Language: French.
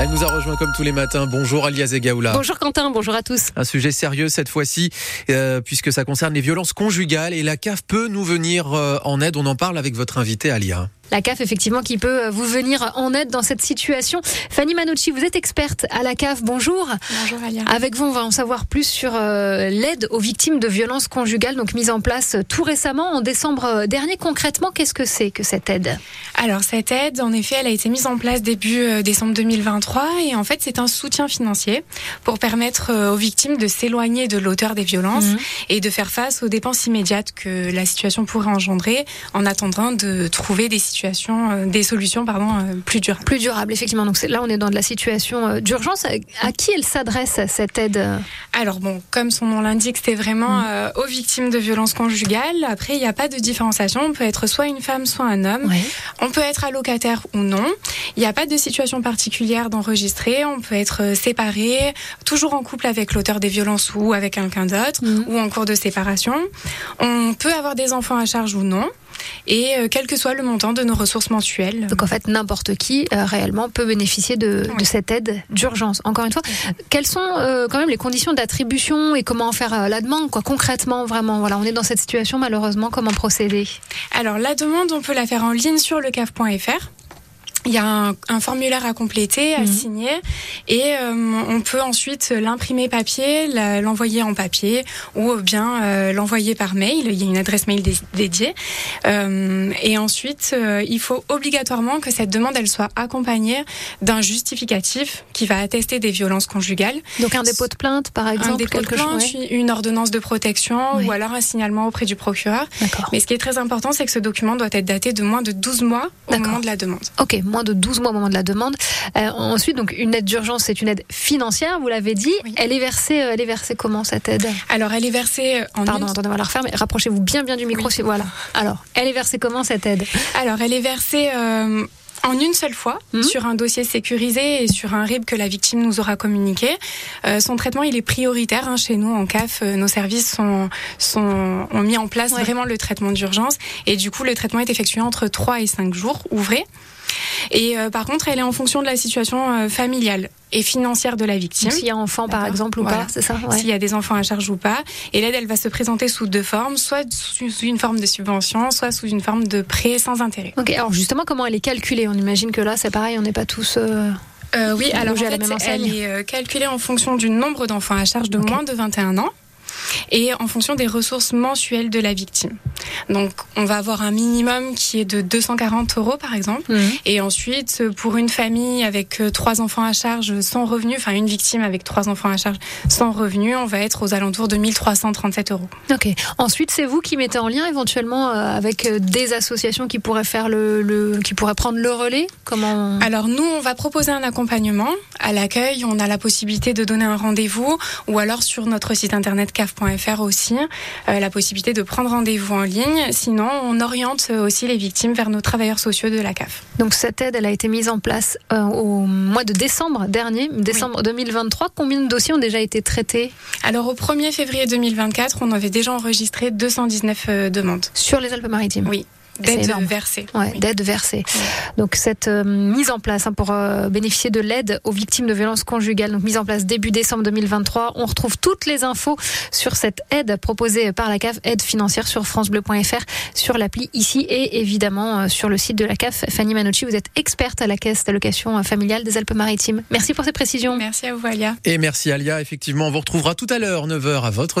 Elle nous a rejoint comme tous les matins. Bonjour Alia Zegaoula. Bonjour Quentin, bonjour à tous. Un sujet sérieux cette fois-ci, euh, puisque ça concerne les violences conjugales et la CAF peut nous venir euh, en aide. On en parle avec votre invité Alia. La CAF, effectivement, qui peut euh, vous venir en aide dans cette situation. Fanny Manucci, vous êtes experte à la CAF. Bonjour. Bonjour Alia. Avec vous, on va en savoir plus sur euh, l'aide aux victimes de violences conjugales, donc mise en place tout récemment, en décembre dernier. Concrètement, qu'est-ce que c'est que cette aide? Alors, cette aide, en effet, elle a été mise en place début euh, décembre 2023 et en fait, c'est un soutien financier pour permettre aux victimes de s'éloigner de l'auteur des violences mmh. et de faire face aux dépenses immédiates que la situation pourrait engendrer en attendant de trouver des situations euh, des solutions pardon, euh, plus durables. Plus durables, effectivement. Donc là, on est dans de la situation euh, d'urgence. À qui elle s'adresse, cette aide Alors bon, comme son nom l'indique, c'est vraiment mm. aux victimes de violences conjugales. Après, il n'y a pas de différenciation. On peut être soit une femme, soit un homme. On peut être allocataire ou non. Il n'y a pas de situation particulière d'enregistrer. On peut être séparé, toujours en couple avec l'auteur des violences ou avec quelqu'un d'autre, mm. ou en cours de séparation. On peut avoir des enfants à charge ou non et euh, quel que soit le montant de nos ressources mensuelles. Donc en fait, n'importe qui euh, réellement peut bénéficier de, cette aide d'urgence. Encore une fois, quelles sont euh, quand même les conditions d'attribution et comment en faire la demande quoi, concrètement vraiment? Voilà, on est dans cette situation malheureusement, comment procéder? Alors la demande, on peut la faire en ligne sur le caf.fr il y a un, un, formulaire à compléter, à mhm. signer, et euh, on peut ensuite l'imprimer papier, l'envoyer en papier, ou bien euh, l'envoyer par mail. Il y a une adresse mail dédiée. Euh, et ensuite, il faut obligatoirement que cette demande elle soit accompagnée d'un justificatif qui va attester des violences conjugales. Donc un dépôt de plainte, par exemple, un dépôt de plainte, une ordonnance de protection, ou alors un signalement auprès du procureur. Mais ce qui est très important, c'est que ce document doit être daté de moins de 12 mois au moment de la demande. Ok, moins de 12 mois au moment de la demande. Euh, ensuite, donc une aide d'urgence, c'est une aide financière, vous l'avez dit. Elle est versée, euh, elle est versée comment cette aide? Alors, elle est versée en Pardon, attendez, on va la refaire, mais rapprochez-vous bien bien du micro. Voilà. Alors, elle est versée comment cette aide? Alors, elle est versée euh, en une seule fois mhm. sur un dossier sécurisé et sur un RIB que la victime nous aura communiqué. Euh, son traitement, il est prioritaire hein, chez nous en CAF. Euh, nos services sont, sont, ont mis en place vraiment le traitement d'urgence et du coup, le traitement est effectué entre 3 et 5 jours ouvrés. Et euh, par contre, elle est en fonction de la situation euh, familiale et financière de la victime. S'il y a enfant, par exemple, ou pas, c'est ça S'il y a des enfants à charge ou pas. Et l'aide, elle va se présenter sous deux formes, soit sous une forme de subvention, soit sous une forme de prêt sans intérêt. Ok, alors justement, comment elle est calculée? On imagine que là, c'est pareil, on n'est pas tous... Euh... Euh, oui, alors en fait, elle est calculée en fonction du nombre d'enfants à charge de moins de 21 ans et en fonction des ressources mensuelles de la victime. Donc, on va avoir un minimum qui est de 240 euros, par exemple. Mhm. Et ensuite, pour une famille avec euh, trois enfants à charge sans revenu, enfin une victime avec trois enfants à charge sans revenu, on va être aux alentours de 1337 euros. Ok. Ensuite, c'est vous qui mettez en lien éventuellement euh, avec euh, des associations qui pourraient faire le, qui pourraient prendre le relais? Comment Alors nous, on va proposer un accompagnement à l'accueil. On a la possibilité de donner un rendez-vous, ou alors sur notre site internet caf.fr aussi, la possibilité de prendre rendez-vous en ligne. Sinon, on oriente aussi les victimes vers nos travailleurs sociaux de la CAF. Donc cette aide, elle a été mise en place euh, au mois de décembre dernier, décembre 2023. Combien de dossiers ont déjà été traités? Alors au 1er février 2024, on avait déjà enregistré 219 euh, demandes. Sur les Alpes-Maritimes? Oui. D'aide versée. Ouais, d'aide versée. Donc cette euh, mise en place hein, pour euh, bénéficier de l'aide aux victimes de violences conjugales, donc mise en place début décembre 2023. On retrouve toutes les infos sur cette aide proposée par la CAF, aide financière sur francebleu.fr, sur l'appli ici et évidemment euh, sur le site de la CAF. Fanny Manucci, vous êtes experte à la caisse d'allocation familiale des Alpes-Maritimes. Merci pour ces précisions. Merci à vous Alia. Et merci Alia. Effectivement, on vous retrouvera tout à l'heure 9h à votre